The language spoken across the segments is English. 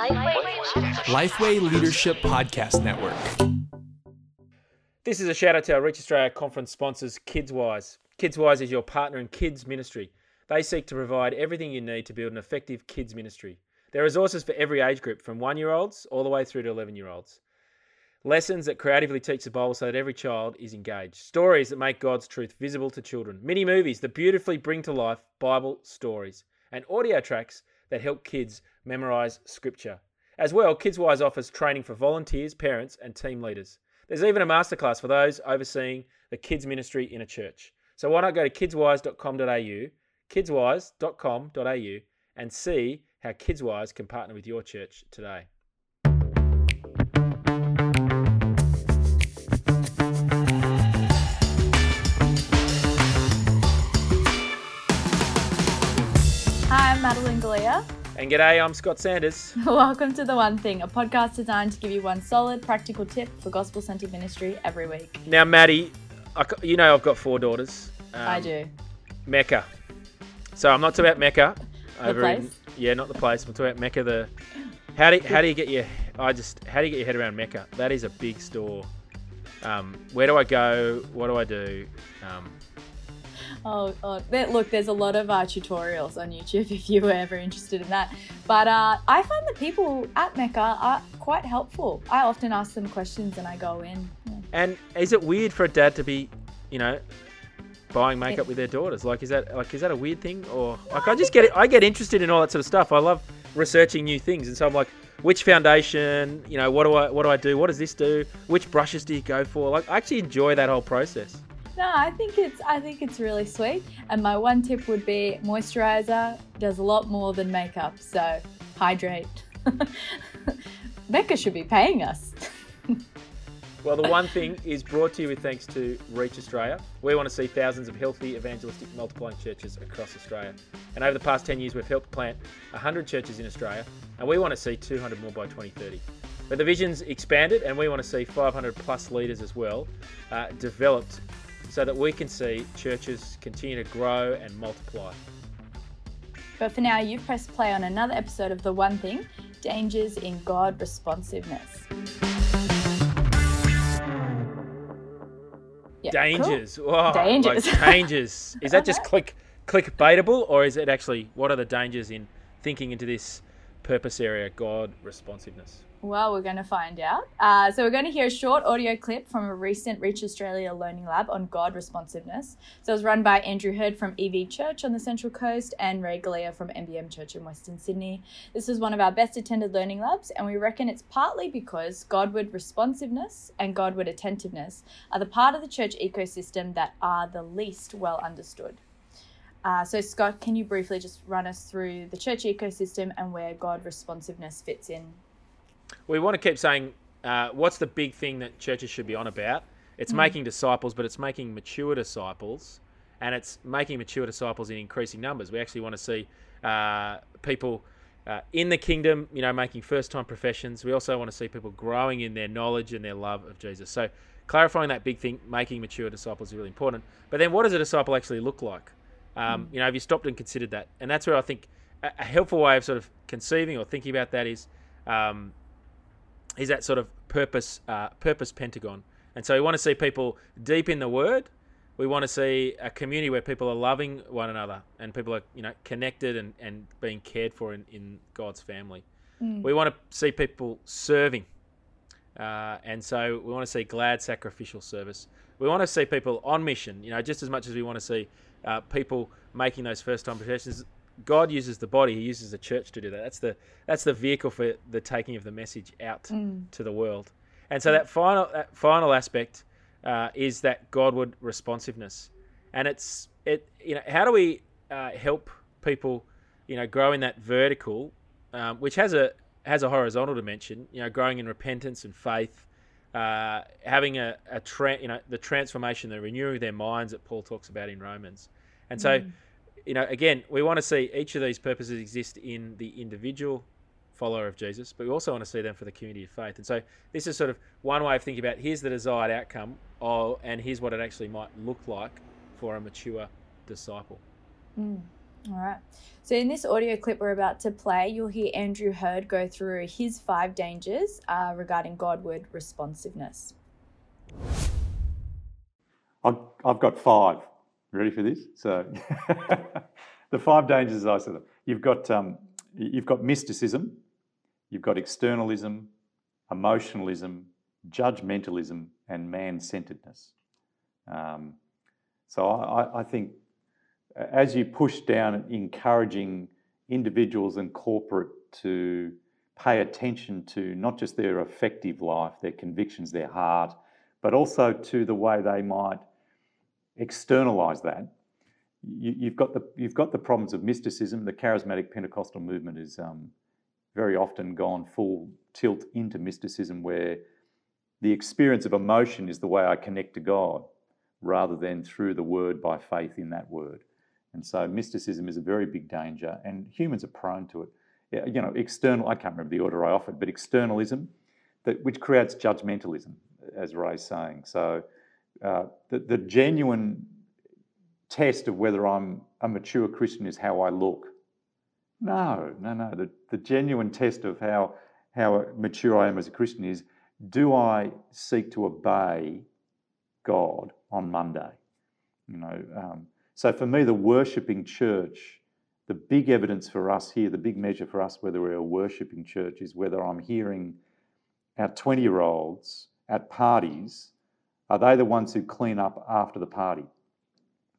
Lifeway Leadership Podcast Network. This is a shout out to our Reach Australia conference sponsors, KidsWise. KidsWise is your partner in kids ministry. They seek to provide everything you need to build an effective kids ministry. There are resources for every age group, from one year olds all the way through to 11 year olds. Lessons that creatively teach the Bible so that every child is engaged. Stories that make God's truth visible to children. Mini movies that beautifully bring to life Bible stories. And audio tracks that help kids memorize scripture. As well, KidsWise offers training for volunteers, parents, and team leaders. There's even a masterclass for those overseeing the kids ministry in a church. So why not go to kidswise.com.au, kidswise.com.au, and see how KidsWise can partner with your church today. Hi, I'm Madeline Galea. And g'day, I'm Scott Sanders. Welcome to The One Thing, a podcast designed to give you one solid, practical tip for gospel centered ministry every week. Now, Maddie, I you know I've got four daughters. Um, I do. Mecca. So I'm not talking about Mecca. The over in- place? yeah, not the place. I'm talking about Mecca. The how do you, how do you get your I just how do you get your head around Mecca? That is a big store. Um, where do I go? What do I do? Um, Oh, oh look, there's a lot of uh, tutorials on YouTube if you were ever interested in that. But uh, I find the people at Mecca are quite helpful. I often ask them questions and I go in. Yeah. and is it weird for a dad to be, you know, buying makeup with their daughters? Like, is that like is that a weird thing or like I just get it? I get interested in all that sort of stuff. I love researching new things, and so I'm like, which foundation? You know, what do I what do I do? What does this do? Which brushes do you go for? Like, I actually enjoy that whole process. No, I think it's I think it's really sweet. And my one tip would be moisturizer does a lot more than makeup, so hydrate. Mecca should be paying us. Well, the one thing is brought to you with thanks to Reach Australia. We want to see thousands of healthy, evangelistic, multiplying churches across Australia. And over the past 10 years, we've helped plant 100 churches in Australia, and we want to see 200 more by 2030. But the vision's expanded, and we want to see 500 plus leaders as well uh, developed so that we can see churches continue to grow and multiply. But for now, you've pressed play on another episode of The One Thing Dangers in God Responsiveness. Yeah, cool. Dangers. Whoa, Dangers. Like dangers. Is that just click clickbaitable, or is it actually what are the dangers in thinking into this purpose area, God responsiveness? Well, we're going to find out. Uh, so, we're going to hear a short audio clip from a recent Reach Australia Learning Lab on God responsiveness. So, it was run by Andrew Heard from EV Church on the Central Coast and Ray Galea from MBM Church in Western Sydney. This was one of our best attended learning labs, and we reckon it's partly because Godward responsiveness and Godward attentiveness are the part of the church ecosystem that are the least well understood. Uh, so, Scott, can you briefly just run us through the church ecosystem and where God responsiveness fits in We want to keep saying uh, what's the big thing that churches should be on about? It's making disciples, but it's making mature disciples, and it's making mature disciples in increasing numbers. We actually want to see uh, people uh, in the kingdom, you know, making first-time professions. We also want to see people growing in their knowledge and their love of Jesus. So, clarifying that big thing, making mature disciples, is really important. But then, what does a disciple actually look like? Um, You know, have you stopped and considered that? And that's where I think a, helpful way of sort of conceiving or thinking about that is. Um, is that sort of purpose uh, purpose pentagon. And so we want to see people deep in the word. We want to see a community where people are loving one another and people are you know connected and, and being cared for in, in God's family. We want to see people serving. Uh, and so we want to see glad sacrificial service. We want to see people on mission, you know, just as much as we want to see uh, people making those first time professions. God uses the body; He uses the church to do that. That's the that's the vehicle for the taking of the message out to the world. And so that final that final aspect uh, is that Godward responsiveness, and it's it you know how do we uh, help people you know grow in that vertical, um, which has a has a horizontal dimension. You know, growing in repentance and faith, uh, having a, a tra- you know the transformation, the renewing of their minds that Paul talks about in Romans, and so you know, again, we want to see each of these purposes exist in the individual follower of Jesus, but we also want to see them for the community of faith. And so this is sort of one way of thinking about here's the desired outcome, oh, and here's what it actually might look like for a mature disciple. All right. So, in this audio clip we're about to play, you'll hear Andrew Heard go through his five dangers uh, regarding Godward responsiveness. I've, I've got five. Ready for this? So, the five dangers, I said, you've got um, you've got mysticism, you've got externalism, emotionalism, judgmentalism, and man-centeredness. Um, so I, I think as you push down encouraging individuals and corporate to pay attention to not just their affective life, their convictions, their heart, but also to the way they might externalize that. You, have got the you've got the problems of mysticism. The charismatic Pentecostal movement is um, very often gone full tilt into mysticism, where the experience of emotion is the way I connect to God, rather than through the Word by faith in that Word. And so mysticism is a very big danger, and humans are prone to it. You know, external, I can't remember the order I offered, but externalism, that, which creates judgmentalism, as Ray's saying. So uh, the, the genuine test of whether I'm a mature Christian is how I look. No, no, no. The, the genuine test of how, how mature I am as a Christian is do I seek to obey God on Monday? You know, um, so for me, the worshipping church, the big evidence for us here, the big measure for us whether we're a worshipping church is whether I'm hearing our 20 year olds at parties, are they the ones who clean up after the party?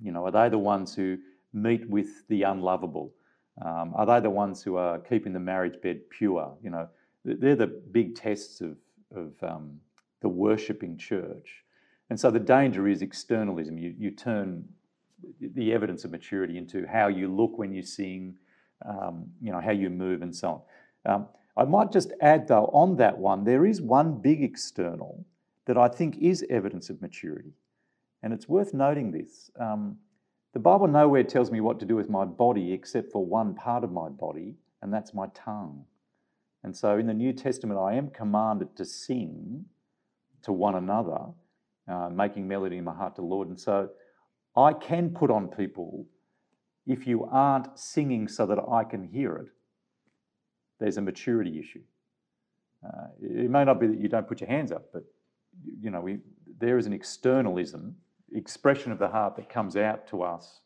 You know, are they the ones who meet with the unlovable? Um, are they the ones who are keeping the marriage bed pure? You know, they're the big tests of, of um, the worshipping church. And so the danger is externalism. You, you turn the evidence of maturity into how you look when you sing, um, you know, how you move and so on. Um, I might just add though on that one, there is one big external that I think is evidence of maturity. And it's worth noting this. Um, the Bible nowhere tells me what to do with my body except for one part of my body, and that's my tongue. And so in the New Testament, I am commanded to sing to one another, uh, making melody in my heart to the Lord. And so I can put on people if you aren't singing so that I can hear it. There's a maturity issue. Uh, it may not be that you don't put your hands up, but you know, we, there is an externalism, expression of the heart that comes out to us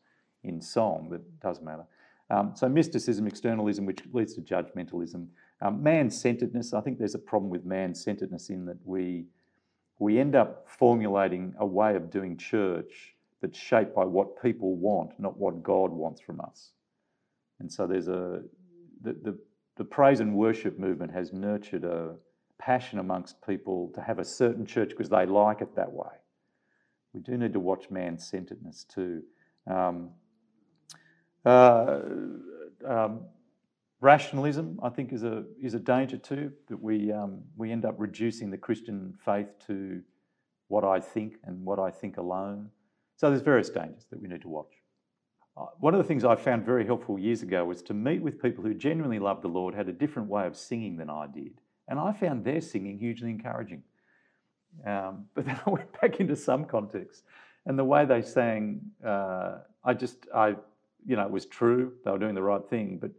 in song that does matter. Um, so mysticism, externalism, which leads to judgmentalism. Um, man-centeredness, I think there's a problem with man-centeredness in that we, we end up formulating a way of doing church that's shaped by what people want, not what God wants from us. And so there's a the, the, the praise and worship movement has nurtured a passion amongst people to have a certain church because they like it that way. We do need to watch man centeredness too. Um, uh, um, rationalism, I think, is a is a danger too. That we um, we end up reducing the Christian faith to what I think and what I think alone. So there's various dangers that we need to watch. Uh, one of the things I found very helpful years ago was to meet with people who genuinely loved the Lord, had a different way of singing than I did. And I found their singing hugely encouraging. Um, but then I went back into some context, and the way they sang, uh, I just, I, you know, it was true. They were doing the right thing. But,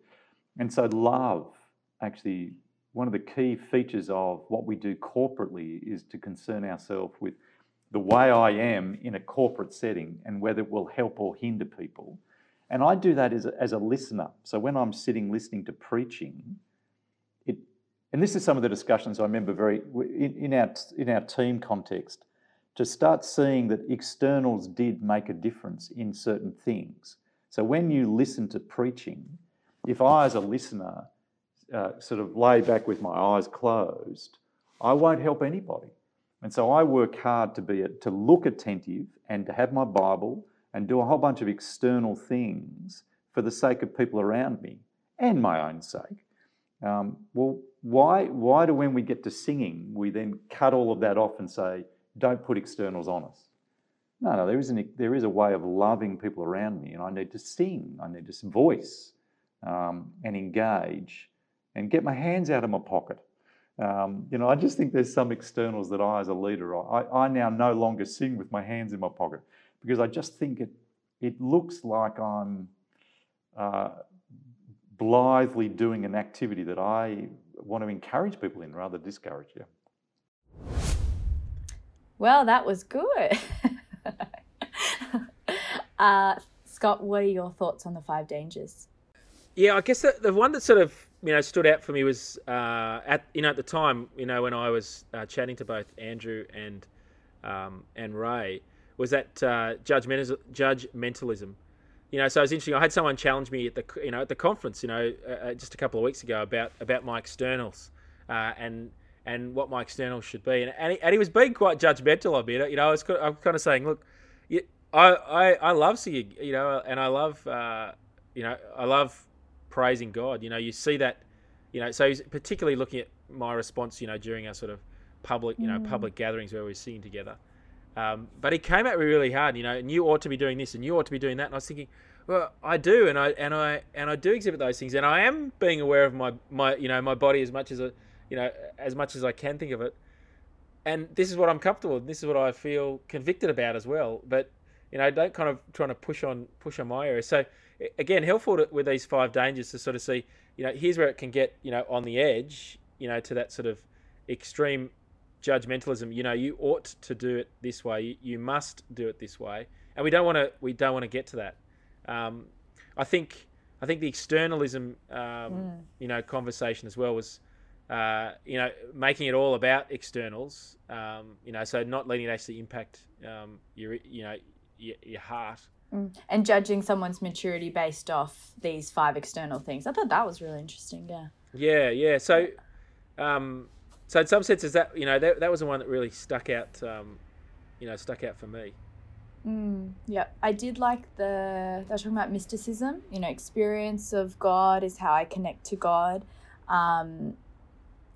and so love, actually, one of the key features of what we do corporately is to concern ourselves with the way I am in a corporate setting and whether it will help or hinder people. And I do that as a, as a listener. So when I'm sitting listening to preaching, it, and this is some of the discussions I remember very in, in our in our team context, to start seeing that externals did make a difference in certain things. So when you listen to preaching, if I as a listener uh, sort of lay back with my eyes closed, I won't help anybody. And so I work hard to be to look attentive and to have my Bible and do a whole bunch of external things for the sake of people around me and my own sake. Um, well, why, why do when we get to singing, we then cut all of that off and say, don't put externals on us? No, no, there is, an, there is a way of loving people around me, and I need to sing, I need to voice um, and engage and get my hands out of my pocket um, you know, I just think there's some externals that I, as a leader, I, I now no longer sing with my hands in my pocket because I just think it it looks like I'm uh, blithely doing an activity that I want to encourage people in rather than discourage. Yeah. Well, that was good. uh, Scott, what are your thoughts on the five dangers? Yeah, I guess the, the one that sort of you know stood out for me was uh, at you know at the time you know when I was uh, chatting to both Andrew and um, and Ray was that uh, judgmental, judgmentalism. You know, so it was interesting. I had someone challenge me at the you know at the conference, you know, uh, uh just a couple of weeks ago about about my externals uh, and and what my externals should be, and and he, and he was being quite judgmental of me. You know, I was I'm kind of saying, look, I, I I love seeing you know, and I love uh, you know I love praising God. You know, you see that, you know, so he's particularly looking at my response, you know, during our sort of public, you know, mm. public gatherings where we are singing together. Um, but he came at me really hard, you know, and you ought to be doing this and you ought to be doing that. And I was thinking, well, I do, and I and I and I do exhibit those things, and I am being aware of my my you know my body as much as a you know as much as I can think of it. And this is what I'm comfortable with. This is what I feel convicted about as well. But you know, don't kind of trying to push on push on my area. So again, helpful to, with these five dangers to sort of see, you know, here's where it can get, you know, on the edge, you know, to that sort of extreme judgmentalism. You know, you ought to do it this way. You, you must do it this way, and we don't want to. We don't want to get to that. Um, I think. I think the externalism, um, mm. you know, conversation as well was, uh, you know, making it all about externals. Um, you know, so not letting it actually impact um, your, you know, your, your heart Mm. And judging someone's maturity based off these five external things. I thought that was really interesting. Yeah. Yeah, yeah. So, um, so in some senses, that you know that, that was the one that really stuck out. Um, you know, stuck out for me. Mm, yeah, I did like the. They were talking about mysticism. You know, experience of God is how I connect to God. Um,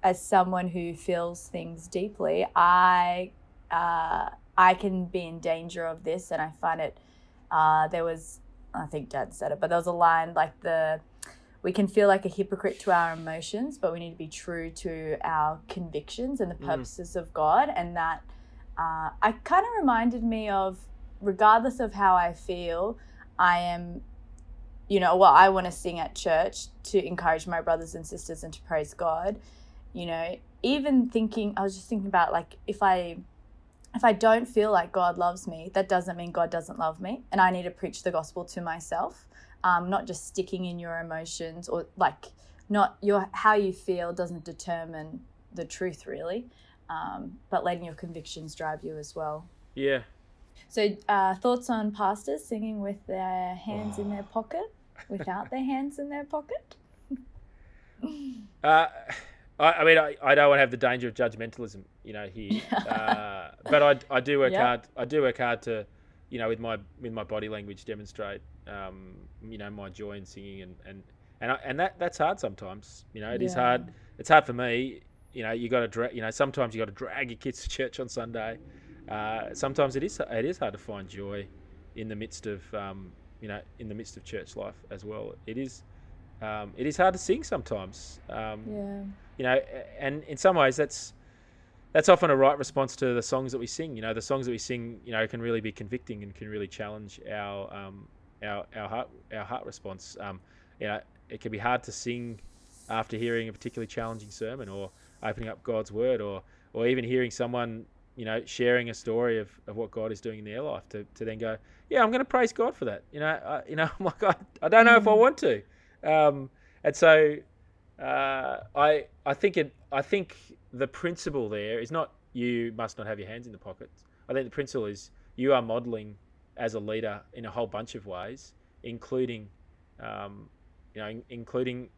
as someone who feels things deeply, I uh, I can be in danger of this, and I find it uh, there was, I think Dad said it, but there was a line like the, we can feel like a hypocrite to our emotions, but we need to be true to our convictions and the mm. purposes mm. of God. And that uh, I kind of reminded me of, regardless of how I feel, I am, you know, well, I want to sing at church to encourage my brothers and sisters and to praise God. You know, even thinking, I was just thinking about like if I if I don't feel like God loves me, that doesn't mean God doesn't love me. And I need to preach the gospel to myself, um, not just sticking in your emotions or like not your how you feel doesn't determine the truth really, um, but letting your convictions drive you as well. Yeah. So, uh, thoughts on pastors singing with their hands oh. in their pocket, without their hands in their pocket? uh, I, I mean, I, I don't want to have the danger of judgmentalism, you know, here. uh, but I, I do work hard. I do work hard to, you know, with my with my body language, demonstrate, um, you know, my joy in singing, and and and, I, and that that's hard sometimes. You know, it yeah. is hard. It's hard for me. You know, you got to drag. You know, sometimes you got to drag your kids to church on Sunday. Uh, sometimes it is it is hard to find joy in the midst of um, you know in the midst of church life as well. It is um, it is hard to sing sometimes. Um, yeah you know, and in some ways that's that's often a right response to the songs that we sing. You know, the songs that we sing, you know, can really be convicting and can really challenge our um, our our heart our heart response. Um, you know, it can be hard to sing after hearing a particularly challenging sermon or opening up God's word or or even hearing someone you know sharing a story of, of what God is doing in their life to, to then go yeah I'm going to praise God for that you know I, you know I'm like I, I don't know if I mm. want to um, and so uh, I I think it. I think the principle there is not you must not have your hands in the pockets. I think the principle is you are modelling as a leader in a whole bunch of ways, including, um, you know, in, including,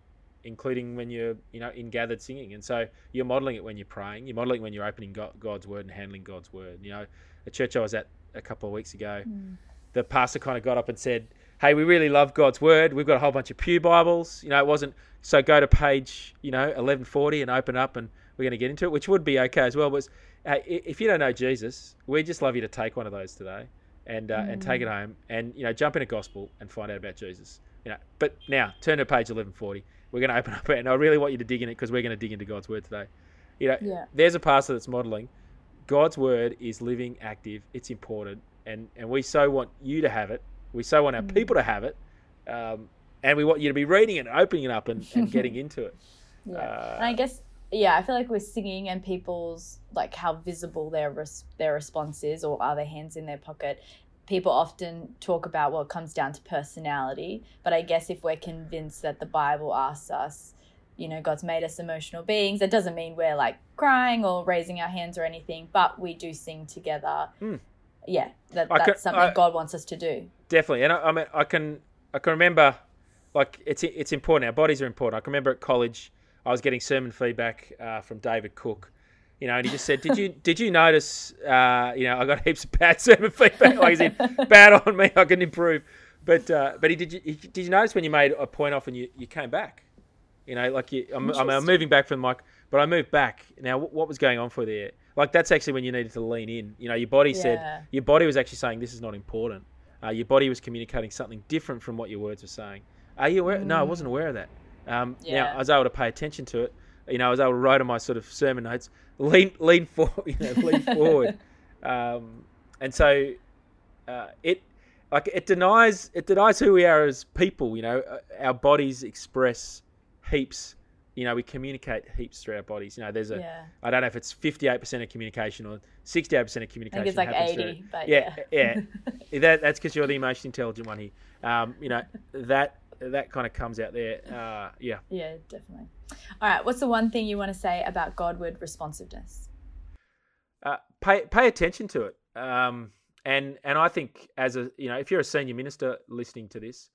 including when you're, you know, in gathered singing. And so you're modelling it when you're praying. You're modelling when you're opening God's word and handling God's word. You know, the church I was at a couple of weeks ago, mm. the pastor kind of got up and said, hey, we really love God's word. We've got a whole bunch of Pew Bibles. You know, it wasn't so go to page, you know, 1140 and open up and we're going to get into it, which would be okay as well. But uh, if you don't know Jesus, we just love you to take one of those today and uh, mm. and take it home and, you know, jump in a gospel and find out about Jesus. You know, but now turn to page 1140. We're going to open up it, and I really want you to dig in it because we're going to dig into God's word today. You know, yeah. there's a pastor that's modeling God's word is living, active, it's important, and, and we so want you to have it we so want our mm. people to have it. Um, and we want you to be reading it, opening it up, and, and getting into it. Yeah. Uh, I guess yeah, I feel like we're singing and people's like how visible their res- their response is, or are their hands in their pocket. People often talk about well, it comes down to personality, but I guess if we're convinced that the Bible asks us, you know, God's made us emotional beings, that doesn't mean we're like crying or raising our hands or anything, but we do sing together. Hmm. Yeah, that, that's can- something I- God wants us to do. Definitely, and I, I mean, I can I can remember, like it's it's important. Our bodies are important. I can remember at college, I was getting sermon feedback uh, from David Cook, you know, and he just said, "Did you did you notice? Uh, you know, I got heaps of bad sermon feedback. Like, in bad on me. I can improve." But uh, but he did you he, did you notice when you made a point off and you, you came back? You know, like you, I'm, I'm, I'm moving back from the mic, but I moved back. Now, wh- what was going on for there? Like that's actually when you needed to lean in. You know, your body Yeah. said your body was actually saying this is not important. Uh, your body was communicating something different from what your words were saying. Are you aware? No, I wasn't aware of that. Um, Now I was able to pay attention to it. You know, I was able to write on my sort of sermon notes, lean lean forward, you know, lean forward, um, and so uh, it like it denies it denies who we are as people. You know, Uh, our bodies express heaps. You know, we communicate heaps through our bodies. You know, there's a Yeah. I don't know if it's 58% of communication or 68% of communication. I think it's like happens through- 80, but yeah, yeah. yeah. that, that's because you're the emotionally intelligent one here. Um, you know that that kind of comes out there. Uh, yeah. Yeah, definitely. All right, what's the one thing you want to say about Godward responsiveness? Uh, pay pay attention to it. Um, and and I think as a you know if you're a senior minister listening to this,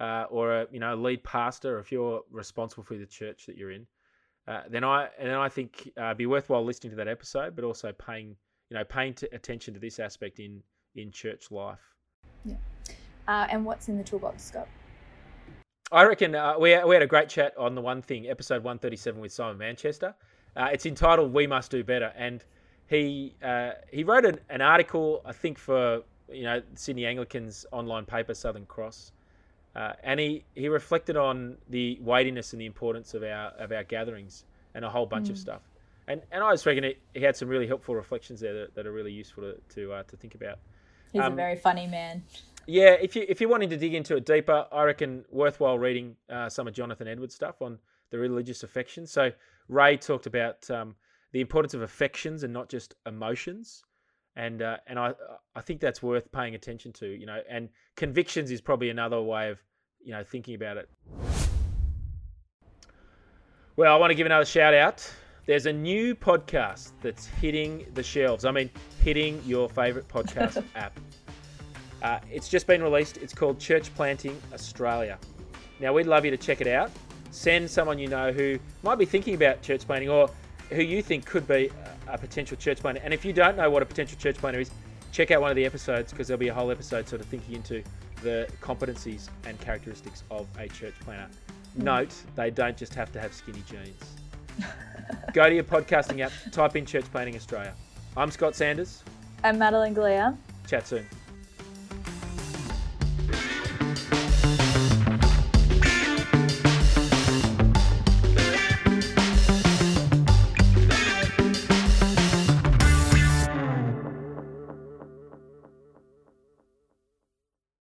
uh, or a you know lead pastor, or if you're responsible for the church that you're in, uh, then I and then I think uh, it'd be worthwhile listening to that episode, but also paying you know paying t- attention to this aspect in in church life. Uh, and what's in the toolbox, Scott? I reckon uh, we, we had a great chat on the one thing, episode 137 with Simon Manchester. Uh, it's entitled "We Must Do Better," and he uh, he wrote an, an article, I think, for you know Sydney Anglicans online paper Southern Cross, uh, and he, he reflected on the weightiness and the importance of our of our gatherings and a whole bunch of stuff. And and I just reckon he, he had some really helpful reflections there that, that are really useful to to, uh, to think about. He's a Um, very funny man. Yeah, if you if you're wanting to dig into it deeper, I reckon worthwhile reading uh, some of Jonathan Edwards' stuff on the religious affections. So Ray talked about um, the importance of affections and not just emotions, and uh, and I I think that's worth paying attention to. You know, and convictions is probably another way of you know thinking about it. Well, I want to give another shout out. There's a new podcast that's hitting the shelves. I mean, hitting your favorite podcast app. Uh, it's just been released. It's called Church Planting Australia. Now, we'd love you to check it out. Send someone you know who might be thinking about church planting or who you think could be a, potential church planter. And if you don't know what a potential church planter is, check out one of the episodes because there'll be a whole episode sort of thinking into the competencies and characteristics of a church planter. Note, they don't just have to have skinny jeans. Go to your podcasting app, type in Church Planting Australia. I'm Scott Sanders. I'm Madeline Galea. Chat soon.